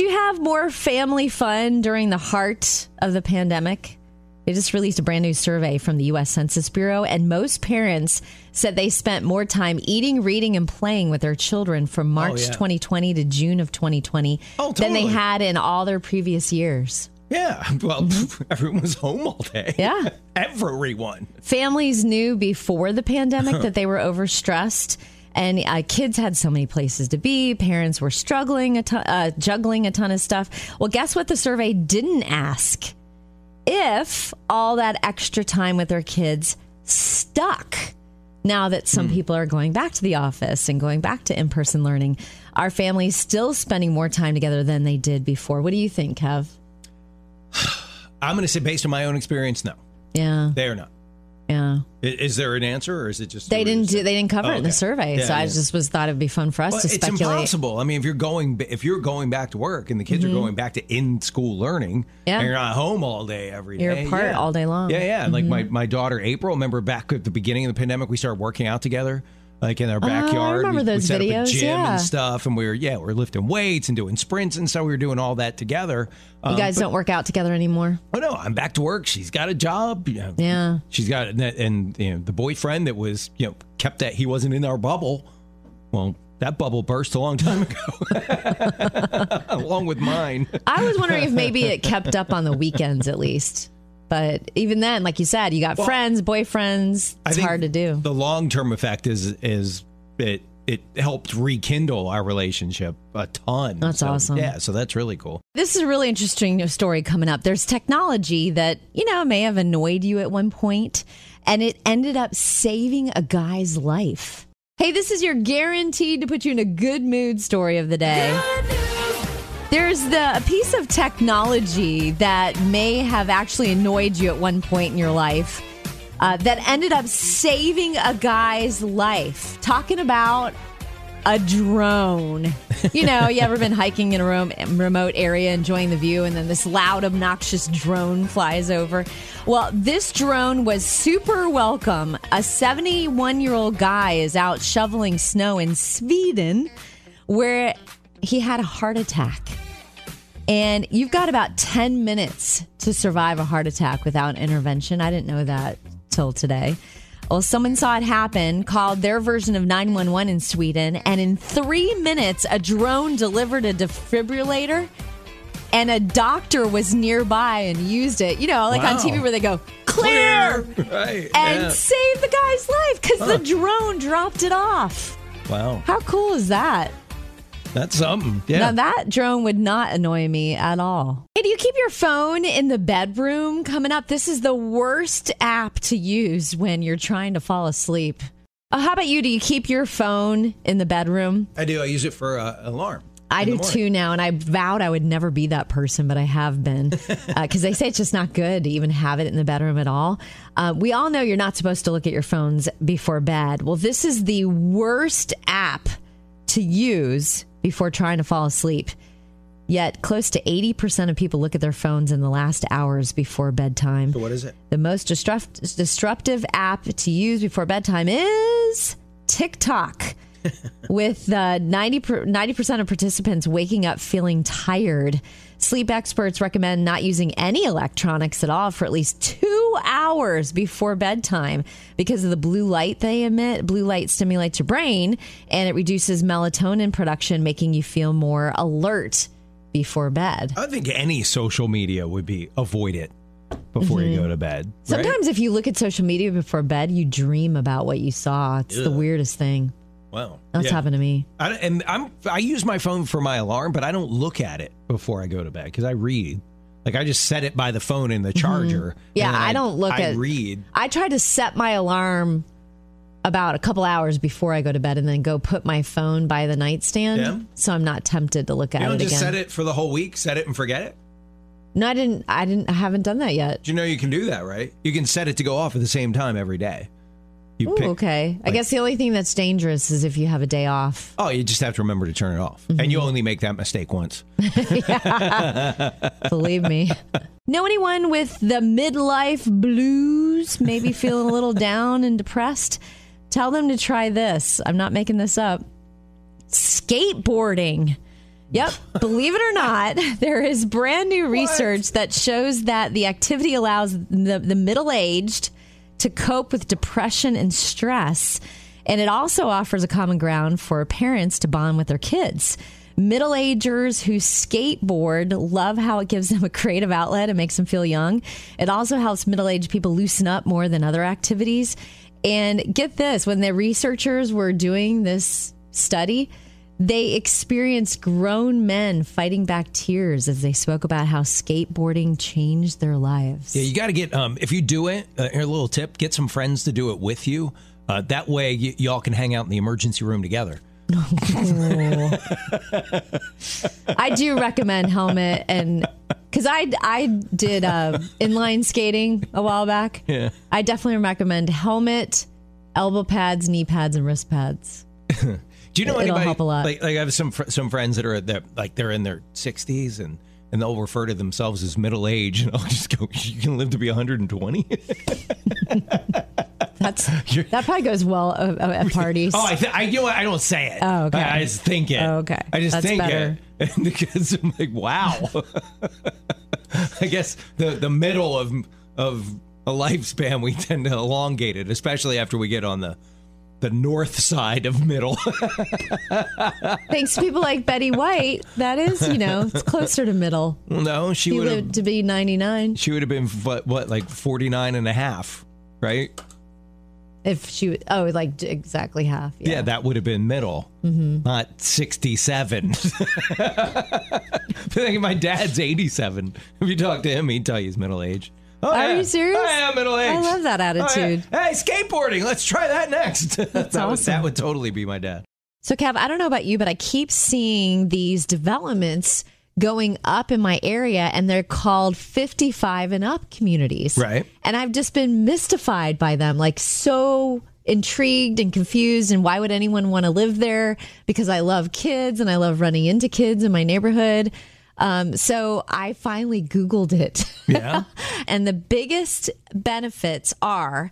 Did you have more family fun during the heart of the pandemic? They just released a brand new survey from the U.S. Census Bureau, and most parents said they spent more time eating, reading, and playing with their children from March yeah. 2020 to June of 2020 Oh, than they had in all their previous years. Yeah. Well, everyone was home all day. Mm-hmm. Yeah. Everyone. Families knew before the pandemic that they were overstressed. And uh, kids had so many places to be. Parents were struggling, a ton, uh, juggling a ton of stuff. Well, guess what? The survey didn't ask if all that extra time with their kids stuck. Now that some people are going back to the office and going back to in person learning, are families still spending more time together than they did before? What do you think, Kev? I'm going to say, based on my own experience, no, Yeah, they are not. Yeah. Is there an answer, or is it just They didn't do. They didn't cover Oh, it in the survey, Yeah, so I just was thought it'd be fun for us Well, to speculate. it's impossible. I mean, if you're going, if you're going back to work and the kids are going back to in school learning, Mm-hmm. Yeah. and you're not home all day every day, You're apart yeah. all day long. Yeah, yeah. Like my Mm-hmm. my daughter April. Remember back at the beginning of the pandemic, we started working out together. Like in our backyard, Oh, remember we, those we set up a gym yeah. and stuff, and we were yeah, we were lifting weights and doing sprints and so we were doing all that together. You Um, guys don't work out together anymore. Oh no, I'm back to work. She's got a job. You know, Yeah. she's got and you know the boyfriend that was you know kept that he wasn't in our bubble. Well, that bubble burst a long time ago, along with mine. I was wondering if maybe it kept up on the weekends at least. But even then, like you said, you got friends, boyfriends. I It's think hard to do. The long term effect is is it it helped rekindle our relationship a ton. That's So, awesome. Yeah, so that's really cool. This is a really interesting story coming up. There's technology that, you know, may have annoyed you at one point, and it ended up saving a guy's life. Hey, this is your guaranteed to put you in a good mood story of the day. There's the a piece of technology that may have actually annoyed you at one point in your life uh, that ended up saving a guy's life. Talking about a drone. You know, you ever been hiking in a rom- remote area, enjoying the view, and then this loud, obnoxious drone flies over? Well, this drone was super welcome. A 71 year old guy is out shoveling snow in Sweden where he had a heart attack. And you've got about 10 minutes to survive a heart attack without intervention. I didn't know that till today. Well, someone saw it happen, called their version of 911 in Sweden, and in three minutes, a drone delivered a defibrillator, and a doctor was nearby and used it. You know, like on TV where they go, clear, Right. and yeah. save the guy's life because the drone dropped it off. Wow. How cool is that? That's something. Yeah. Now that drone would not annoy me at all. Hey, do you keep your phone in the bedroom? Coming up, this is the worst app to use when you're trying to fall asleep. Uh, how about you? Do you keep your phone in the bedroom? I do. I use it for uh, alarm. I do too now, and I vowed I would never be that person, but I have been because they say it's just not good to even have it in the bedroom at all. Uh, we all know you're not supposed to look at your phones before bed. Well, this is the worst app to use before trying to fall asleep. Yet, close to 80% of people look at their phones in the last hours before bedtime. So what is it? The most disrupt- disruptive app to use before bedtime is TikTok. With uh, 90 percent of participants waking up feeling tired, sleep experts recommend not using any electronics at all for at least two hours before bedtime because of the blue light they emit. Blue light stimulates your brain and it reduces melatonin production, making you feel more alert before bed. I think any social media would be avoid it before you go to bed. right? Sometimes, if you look at social media before bed, you dream about what you saw. It's the weirdest thing. Well, That's yeah. happened to me. I, and I'm I use my phone for my alarm, but I don't look at it before I go to bed because I read. Like I just set it by the phone in the charger. Mm-hmm. Yeah, then I don't look at it. I at- read. I try to set my alarm about a couple hours before I go to bed and then go put my phone by the nightstand Yeah. so I'm not tempted to look at it. You don't it just again. set it for the whole week. Set it and forget it. No, I didn't I didn't I haven't done that yet. Do you know you can do that, right? You can set it to go off at the same time every day. You Ooh, pick. okay. I guess the only thing that's dangerous is if you have a day off. Oh, you just have to remember to turn it off, and Mm-hmm. you only make that mistake once. Believe me. know anyone with the midlife blues, maybe feeling a little down and depressed? Tell them to try this. I'm not making this up. Skateboarding. Yep. Believe it or not, there is brand new research that shows that the activity allows the, the middle aged to cope with depression and stress. And it also offers a common ground for parents to bond with their kids. Middle agers who skateboard love how it gives them a creative outlet and makes them feel young. It also helps middle aged people loosen up more than other activities. And get this when the researchers were doing this study, they experienced grown men fighting back tears as they spoke about how skateboarding changed their lives. Yeah, you got to get um, if you do it. Uh, here, a little tip: get some friends to do it with you. Uh, that way, y- y'all can hang out in the emergency room together. I do recommend helmet and because I I did uh, inline skating a while back. Yeah. I definitely recommend helmet, elbow pads, knee pads, and wrist pads. Do you know It'll anybody? help a lot. Like, like I have some fr- some friends that are that like they're in their sixties and and they'll refer to themselves as middle age, and I'll just go, "You can live to be 120." That's that probably goes well uh, at parties. oh, I, th- I you know what? I don't say it. Oh, okay. I, I just think it. Oh, okay. I just That's think better. it because I'm like, wow. I guess the the middle of of a lifespan we tend to elongate it, especially after we get on the the north side of middle. Thanks to people like Betty White, that is, you know, it's closer to middle. no, she would lived to be 99 she would have been what, what like 49 and a half, right? if she would, oh, like exactly half. Yeah, Yeah. that would have been middle, Mm-hmm. not 67. I think my dad's 87. If you talk to him, he'd tell you he's middle age. Oh, Are yeah. you serious? Oh, yeah, middle age. I love that Oh, yeah. attitude. Hey, skateboarding. Let's try that next. That's that Would, awesome. that would totally be my dad. So, Kev, I don't know about you, but I keep seeing these developments going up in my area, and they're called 55 and up communities. Right. And I've just been mystified by them, like so intrigued and confused. And why would anyone want to live there? Because I love kids and I love running into kids in my neighborhood. Um, so I finally Googled it. Yeah. and the biggest benefits are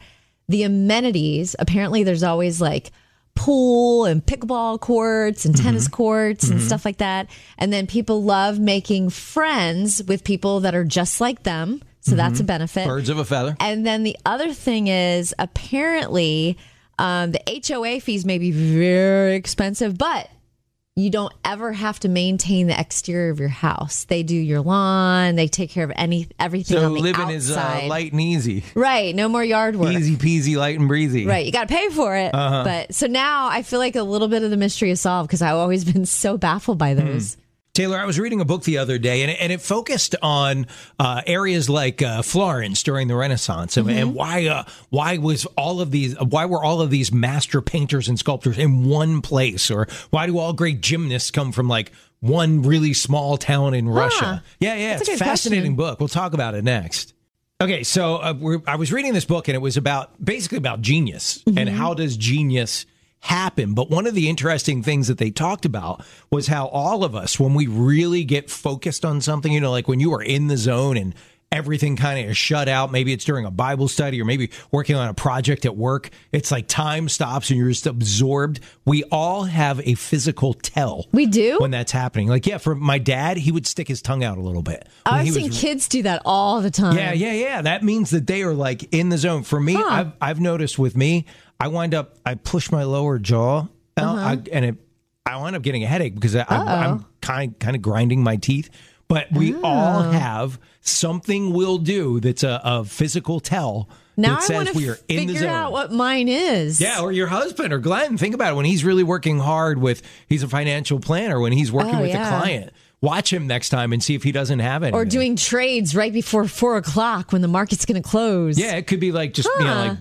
the amenities. Apparently, there's always like pool and pickleball courts and tennis courts and stuff like that. And then people love making friends with people that are just like them. So that's a benefit. Birds of a feather. And then the other thing is apparently um, the HOA fees may be very expensive, but you don't ever have to maintain the exterior of your house. They do your lawn. They take care of any everything So on the living outside. is uh, light and easy. Right. No more yard work. Easy peasy, light and breezy. Right. You got to pay for it. Uh-huh. But so now I feel like a little bit of the mystery is solved because I've always been so baffled by those. Taylor, I was reading a book the other day, and it, and it focused on uh, areas like uh, Florence during the Renaissance, and, and why uh, why was all of these why were all of these master painters and sculptors in one place, or why do all great gymnasts come from like one really small town in Russia? Yeah, yeah, That's it's a fascinating question. book. We'll talk about it next. Okay, so uh, we're, I was reading this book, and it was about basically about genius and how does genius happen. But one of the interesting things that they talked about was how all of us, when we really get focused on something, you know, like when you are in the zone and everything kind of is shut out, maybe it's during a Bible study or maybe working on a project at work, it's like time stops and you're just absorbed. We all have a physical tell. We do? when that's happening. Like, yeah, for my dad, he would stick his tongue out a little bit. when I've seen was kids do that all the time. yeah, yeah, yeah. That means that they are like in the zone. For me, Huh. I've I've noticed with me, I wind up I push my lower jaw out, uh-huh. I, and it I wind up getting a headache because I, I'm, I'm kind kind of grinding my teeth. But we all oh. have something we'll do that's a, a physical tell Now that I says want to we are in the figure out what mine is. Yeah, or your husband or Glenn. Think about it. When he's really working hard with, he's a financial planner. When he's working Oh, with yeah. a client, watch him next time and see if he doesn't have it. Or doing trades right before four o'clock when the market's going to close. Yeah, it could be like just you know like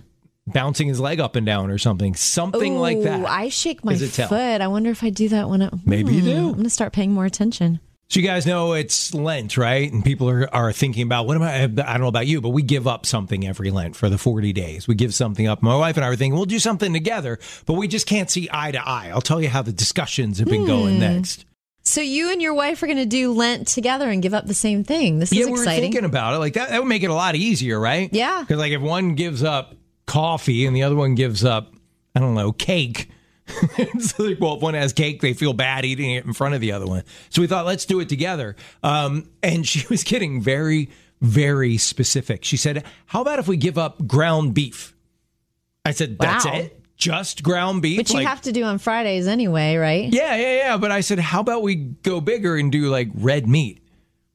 bouncing his leg up and down or something, something like that. I shake my foot. I wonder if I do that when I. Maybe you Hmm, do. I'm going to start paying more attention. So you guys know it's Lent, right? And people are, are thinking about what am I? I don't know about you, but we give up something every Lent for the forty days. We give something up. My wife and I were thinking we'll do something together, but we just can't see eye to eye. I'll tell you how the discussions have been Hmm. going next. So you and your wife are going to do Lent together and give up the same thing. This is yeah, we were exciting. thinking about it. Like that, that would make it a lot easier, right? Yeah. Because like if one gives up coffee and the other one gives up, I don't know, cake, so like, well, if one has cake, they feel bad eating it in front of the other one. So we thought, let's do it together. Um, and she was getting very, very specific. She said, "How about if we give up ground beef?" I said, "That's Wow. it, just ground beef." Which you Like, have to do on Fridays anyway, right? yeah, yeah, yeah. But I said, "How about we go bigger and do like red meat,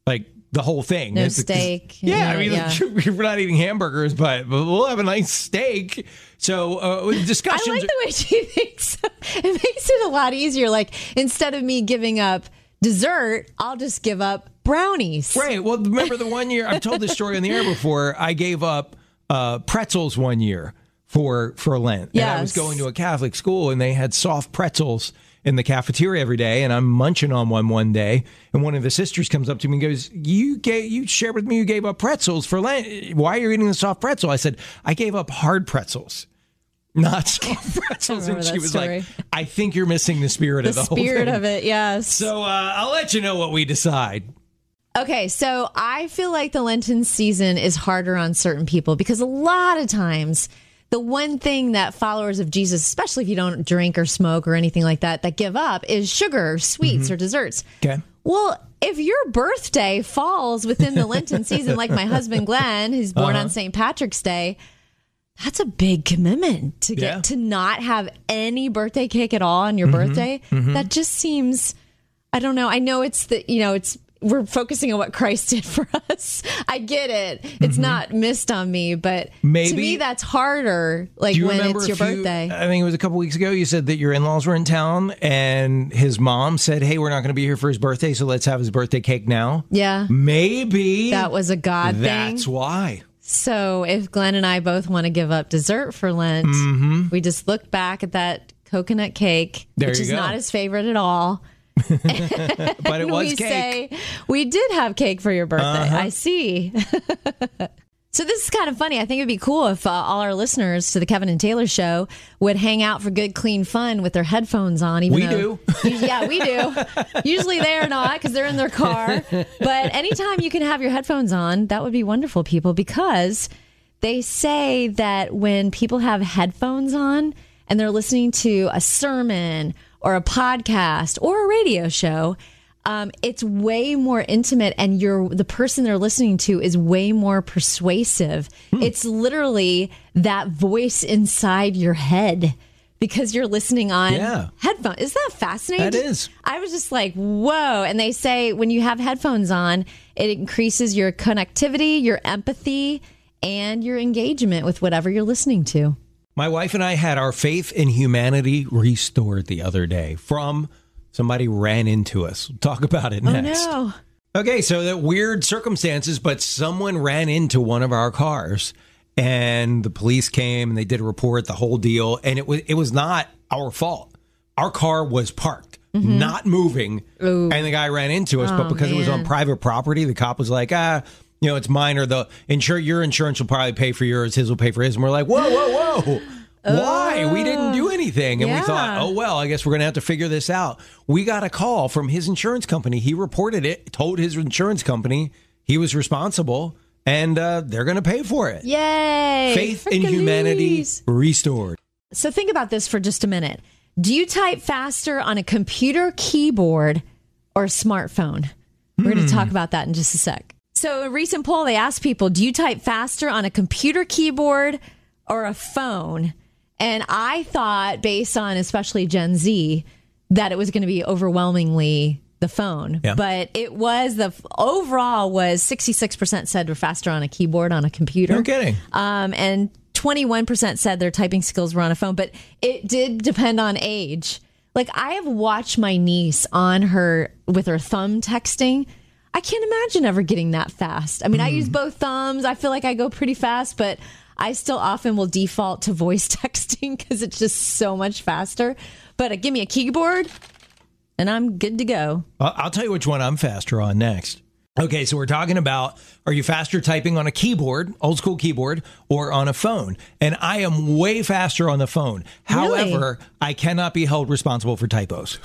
like the whole thing?" No steak, Yeah, I mean, yeah. we're not eating hamburgers, but but we'll have a nice steak. So uh, I discussions. like the way she thinks. It makes it a lot easier. Like instead of me giving up dessert, I'll just give up brownies. Right. Well, remember the one year I've told this story on the air before. I gave up uh, pretzels one year for for Lent, and I was going to a Catholic school, and they had soft pretzels in the cafeteria every day, and I'm munching on one one day, and one of the sisters comes up to me and goes, "You gave you shared with me you gave up pretzels for Lent. Why are you eating the soft pretzel?" I said, "I gave up hard pretzels." Not soft pretzels, and she was story. like, "I think you're missing the spirit The of the whole spirit of it, yes. So uh, I'll let you know what we decide. Okay, so I feel like the Lenten season is harder on certain people because a lot of times the one thing that followers of Jesus, especially if you don't drink or smoke or anything like that, that give up is sugar, sweets, or desserts. Okay. Well, if your birthday falls within the Lenten season, like my husband Glenn, who's born Uh-huh. on St. Patrick's Day, that's a big commitment to get Yeah. to not have any birthday cake at all on your Mm-hmm. birthday. That just seems I don't know. I know it's the you know, it's we're focusing on what Christ did for us. I get it. It's not missed on me, but to Mm-hmm. Me that's harder like you when it's your few- birthday. I think it was a couple weeks ago. You said that your in-laws were in town, and his mom said, "Hey, we're not going to be here for his birthday, so let's have his birthday cake now." yeah. Maybe That was a God thing. That's why. So if Glenn and I both want to give up dessert for Lent, we just look back at that coconut cake, Mm-hmm. There which is go. not his favorite at all. But it was we cake. say we did have cake for your birthday. Uh-huh. I see. so this is kind of funny. I think it'd be cool if uh, all our listeners to the Kevin and Taylor show would hang out for good, clean fun with their headphones on. Even We though, yeah, we do. Usually they are not because they're in their car. But anytime you can have your headphones on, that would be wonderful, people, because they say that when people have headphones on and they're listening to a sermon or a podcast or a radio show, um, it's way more intimate, and you're the person they're listening to is way more persuasive. Hmm. It's literally that voice inside your head because you're listening on Yeah. headphones. Is that fascinating? That is. I was just like, whoa. And they say when you have headphones on, it increases your connectivity, your empathy, and your engagement with whatever you're listening to. My wife and I had our faith in humanity restored the other day from somebody ran into us. We'll talk about it next. Oh, no. Okay, so that weird circumstances, but someone ran into one of our cars, and the police came and they did a report, the whole deal, and it was it was not our fault. Our car was parked, not moving, and the guy ran into us. but because it was on private property, the cop was like, ah. You know, it's minor. the insure. Your insurance will probably pay for yours. His will pay for his. And we're like, whoa, whoa, whoa! Why? we didn't do anything. And we thought, oh well, I guess we're gonna have to figure this out. We got a call from his insurance company. He reported it, told his insurance company he was responsible, and uh, they're gonna pay for it. Yay. Faith in humanity restored. So think about this for just a minute. Do you type faster on a computer keyboard or a smartphone? We're going to talk about that in just a sec. So, a recent poll they asked people, do you type faster on a computer keyboard or a phone? And I thought, based on especially Gen Z, that it was going to be overwhelmingly the phone. Yeah. But it was the overall was 66% said we're faster on a keyboard on a computer. No kidding. Um, and 21% said their typing skills were on a phone, but it did depend on age. Like I have watched my niece on her with her thumb texting. I can't imagine ever getting that fast. I mean, I use both thumbs. I feel like I go pretty fast, but I still often will default to voice texting because it's just so much faster. But uh, give me a keyboard and I'm good to go. I'll tell you which one I'm faster on next. Okay, so we're talking about are you faster typing on a keyboard, old school keyboard, or on a phone? And I am way faster on the phone. Really? However, I cannot be held responsible for typos.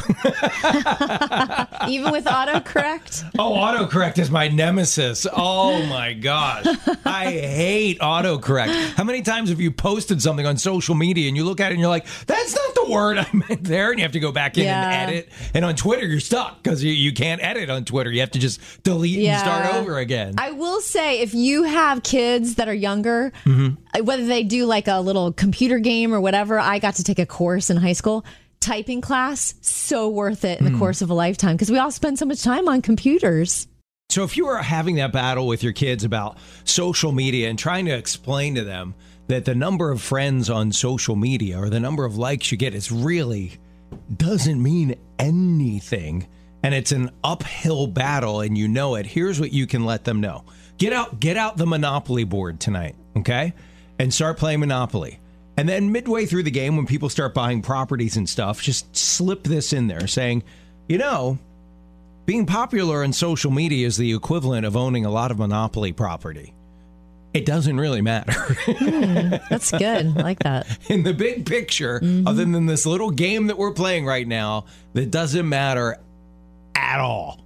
Even with autocorrect? oh, autocorrect is my nemesis. Oh my gosh. I hate autocorrect. How many times have you posted something on social media and you look at it and you're like, that's not the word I meant there? And you have to go back in Yeah. and edit. And on Twitter, you're stuck because you, you can't edit on Twitter. You have to just delete and start over again. I will say, if you have kids that are younger, Mm-hmm. whether they do like a little computer game or whatever, I got to take a course in high school. Typing class, so worth it in Mm. the course of a lifetime because we all spend so much time on computers. So if you are having that battle with your kids about social media and trying to explain to them that the number of friends on social media or the number of likes you get is really doesn't mean anything and it's an uphill battle and you know it, here's what you can let them know. Get out get out the Monopoly board tonight, okay? And start playing Monopoly. And then midway through the game when people start buying properties and stuff, just slip this in there saying, "You know, being popular on social media is the equivalent of owning a lot of monopoly property. It doesn't really matter hmm, That's good. I like that. in the big picture, other mm-hmm. than this little game that we're playing right now, that doesn't matter at all.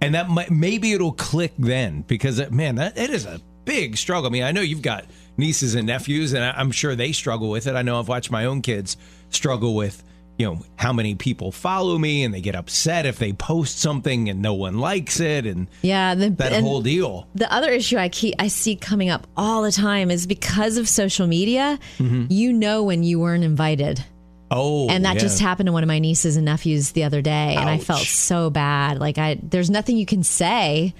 And that might, maybe it'll click then because uh, man, that it is a big struggle. I mean, I know you've got nieces and nephews, and I'm sure they struggle with it. I know I've watched my own kids struggle with you know how many people follow me, and they get upset if they post something and no one likes it, and Yeah. The, that and whole deal. the other issue I keep I see coming up all the time is because of social media. You know when you weren't invited. Oh, and that yeah. just happened to one of my nieces and nephews the other day and i felt so bad like i there's nothing you can say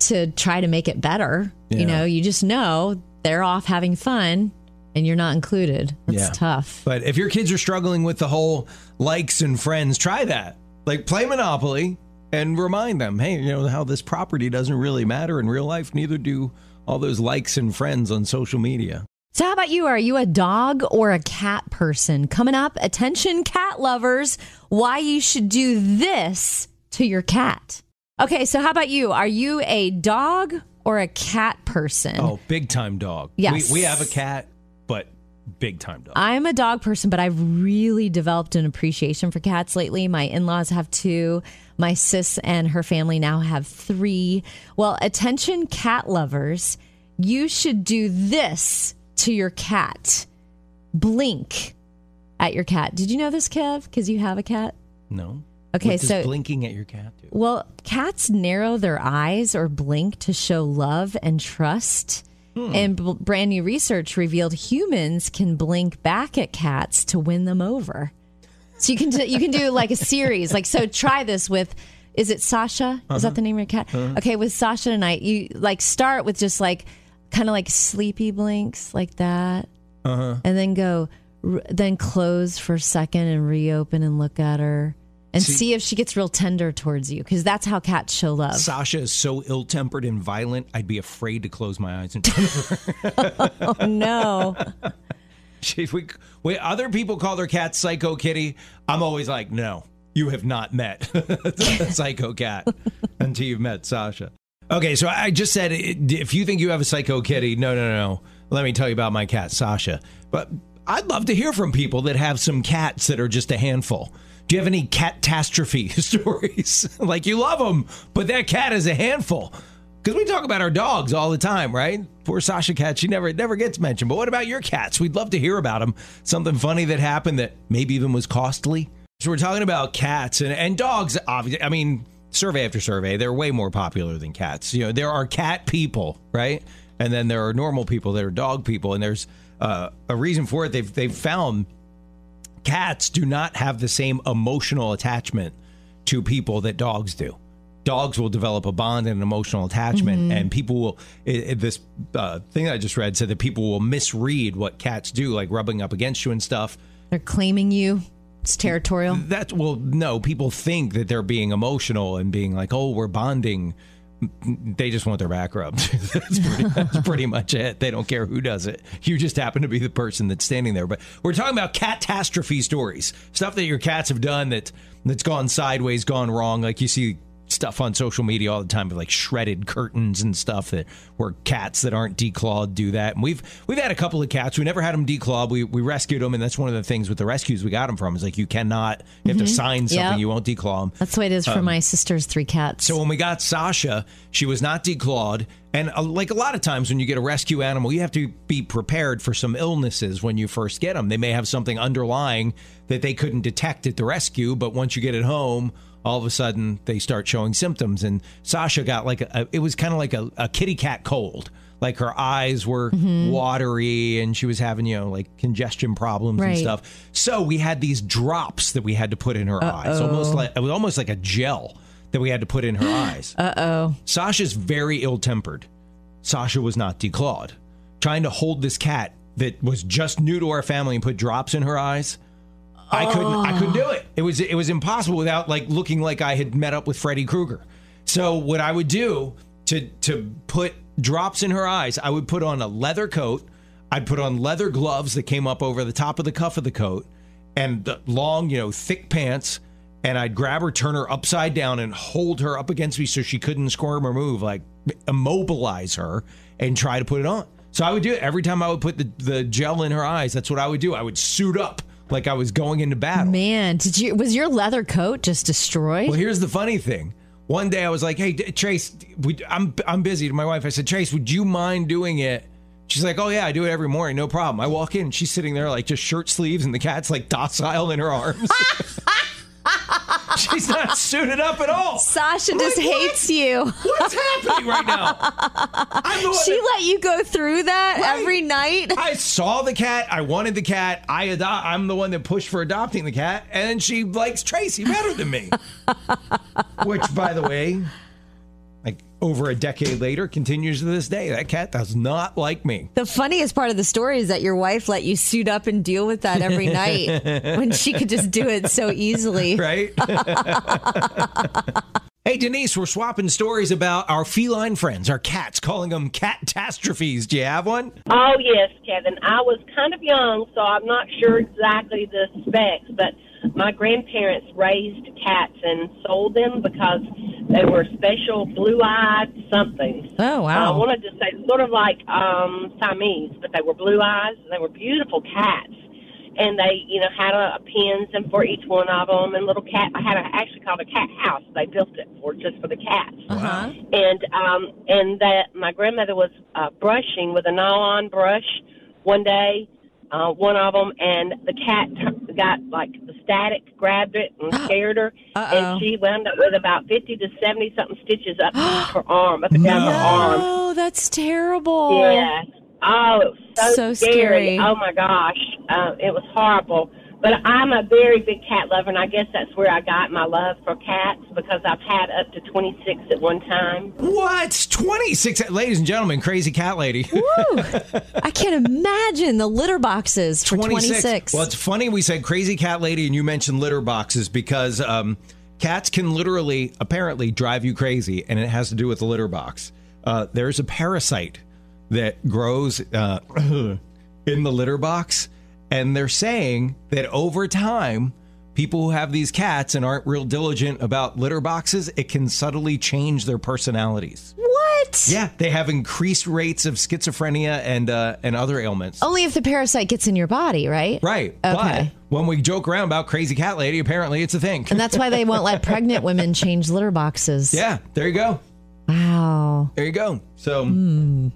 to try to make it better Yeah. you know you just know they're off having fun and you're not included that's Yeah. tough But if your kids are struggling with the whole likes and friends, try that. Like play Monopoly and remind them, hey, you know how this property doesn't really matter in real life. Neither do all those likes and friends on social media. So how about you are you a dog or a cat person coming up attention cat lovers why you should do this to your cat okay so how about you are you a dog or a cat person Oh, big time dog. Yes. We, we have a cat, but big time dog. I'm a dog person, but I've really developed an appreciation for cats lately. My in laws have two. My sis and her family now have three. Well, attention, cat lovers, you should do this to your cat blink at your cat. Did you know this, Kev? Because you have a cat? no. Okay, so- blinking at your cat do? Well, cats narrow their eyes or blink to show love and trust. Hmm. And b- brand new research revealed humans can blink back at cats to win them over. So you can do, you can do like a series. Like so, try this with. Is it Sasha? Is that uh-huh. the name of your cat? Uh-huh. Okay, with Sasha tonight, you like start with just like kind of like sleepy blinks like that, uh-huh. and then go, r- then close for a second and reopen and look at her and see, if she gets real tender towards you because that's how cats show love. Sasha is so ill tempered and violent, I'd be afraid to close my eyes in front of her. oh no! She, we, we, other people call their cat Psycho Kitty. I'm always like, no, you have not met Psycho Cat until you've met Sasha. Okay, so I just said if you think you have a Psycho Kitty, no, no, no. Let me tell you about my cat, Sasha. But I'd love to hear from people that have some cats that are just a handful. Do you have any catastrophe stories? like you love them, but that cat is a handful. Because we talk about our dogs all the time, right? Poor Sasha cat, she never never gets mentioned. But what about your cats? We'd love to hear about them. Something funny that happened that maybe even was costly. So we're talking about cats and, and dogs. Obviously, I mean, survey after survey, they're way more popular than cats. You know, there are cat people, right? And then there are normal people that are dog people, and there's uh, a reason for it. They've they've found cats do not have the same emotional attachment to people that dogs do. Dogs will develop a bond and an emotional attachment, and people will. It, it- this uh, thing I just read said that people will misread what cats do, like rubbing up against you and stuff. They're claiming you. It's territorial. That's well, no, people think that they're being emotional and being like, "Oh, we're bonding." They just want their back rubbed. that's, pretty, that's pretty much it. They don't care who does it. You just happen to be the person that's standing there. But we're talking about catastrophe stories, stuff that your cats have done that that's gone sideways, gone wrong. Like you see stuff on social media all the time with like shredded curtains and stuff that where cats that aren't declawed do that. And we've we've had a couple of cats. We never had them declawed. We we rescued them, and that's one of the things with the rescues we got them from is like you cannot you have to sign something. Yep. You won't declaw them. That's the way it is for my sister's three cats. So when we got Sasha, she was not declawed. And uh, like a lot of times when you get a rescue animal, you have to be prepared for some illnesses when you first get them. They may have something underlying that they couldn't detect at the rescue, but once you get it home, all of a sudden they start showing symptoms. And Sasha got like a, it was kind of like a, a kitty cat cold. Like her eyes were watery and she was having, you know, like congestion problems and stuff. So we had these drops that we had to put in her eyes. Almost like it was almost like a gel that we had to put in her eyes. Uh oh. Sasha's very ill tempered. Sasha was not declawed. Trying to hold this cat that was just new to our family and put drops in her eyes. I couldn't I couldn't do it. Ah. It was it was impossible without like looking like I had met up with Freddy Krueger. So what I would do to to put drops in her eyes, I would put on a leather coat. I'd put on leather gloves that came up over the top of the cuff of the coat and the long, you know, thick pants. And I'd grab her, turn her upside down, and hold her up against me so she couldn't squirm or move, like immobilize her and try to put it on. So I would do it every time I would put the, the gel in her eyes. That's what I would do. I would suit up like I was going into battle. Man, did you was your leather coat just destroyed? Well, here's the funny thing. One day I was like, "Hey, Trace, we, I'm I'm busy." To my wife, I said, "Trace, would you mind doing it?" She's like, "Oh yeah, I do it every morning, no problem." I walk in, she's sitting there like just shirt sleeves, and the cat's like docile in her arms. she's not suited up at all. Sasha I'm just like, what? hates you. What's happening right now? I'm the one She that- let you go through that Right. every night. I saw the cat. I wanted the cat. I adopt. I'm the one that pushed for adopting the cat, and she likes Tracy better than me. Which, by the way, over a decade later, continues to this day. That cat does not like me. The funniest part of the story is that your wife let you suit up and deal with that every night when she could just do it so easily. Right? hey, Denise, we're swapping stories about our feline friends, our cats, calling them catastrophes. Do you have one? Oh, yes, Kevin. I was kind of young, so I'm not sure exactly the specs, but my grandparents raised cats and sold them because they were special blue eyed something. Oh, wow. I wanted to say sort of like um, Siamese, but they were blue eyes and they were beautiful cats. And they, you know, had a, a pens and for each one of them, and little cat. I had a, actually called a cat house. They built it for just for the cats Uh-huh. and um and that my grandmother was uh, brushing with a nylon brush one day uh one of them and the cat t- got like the static grabbed it and scared her Uh-oh. and she wound up with about 50 to 70 something stitches up her arm up and down her arm Oh, that's terrible. yeah oh it was so, So scary. oh my gosh uh, it was horrible but I'm a very big cat lover, and I guess that's where I got my love for cats because I've had up to 26 at one time. What? 26. Ladies and gentlemen, crazy cat lady. Woo. I can't imagine the litter boxes for 26. Well, it's funny we said crazy cat lady and you mentioned litter boxes because um, cats can literally, apparently, drive you crazy, and it has to do with the litter box. Uh, there's a parasite that grows uh, in the litter box, and they're saying that over time, people who have these cats and aren't real diligent about litter boxes, it can subtly change their personalities. what? Yeah, they have increased rates of schizophrenia and uh, and other ailments. Only if the parasite gets in your body, right? Right. Okay. But when we joke around about crazy cat lady, apparently it's a thing. And that's why they won't let pregnant women change litter boxes. yeah, there you go. Wow. There you go. So Hmm.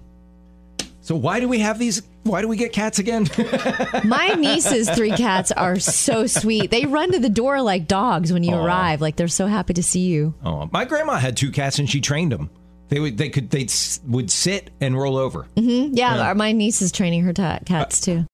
So why do we have these why do we get cats again? My niece's three cats are so sweet. They run to the door like dogs when you Aw. arrive. Like they're so happy to see you. oh, my grandma had two cats and she trained them. They would they could they would sit and roll over. Mm-hmm. Yeah, my niece is training her ta- cats uh, too.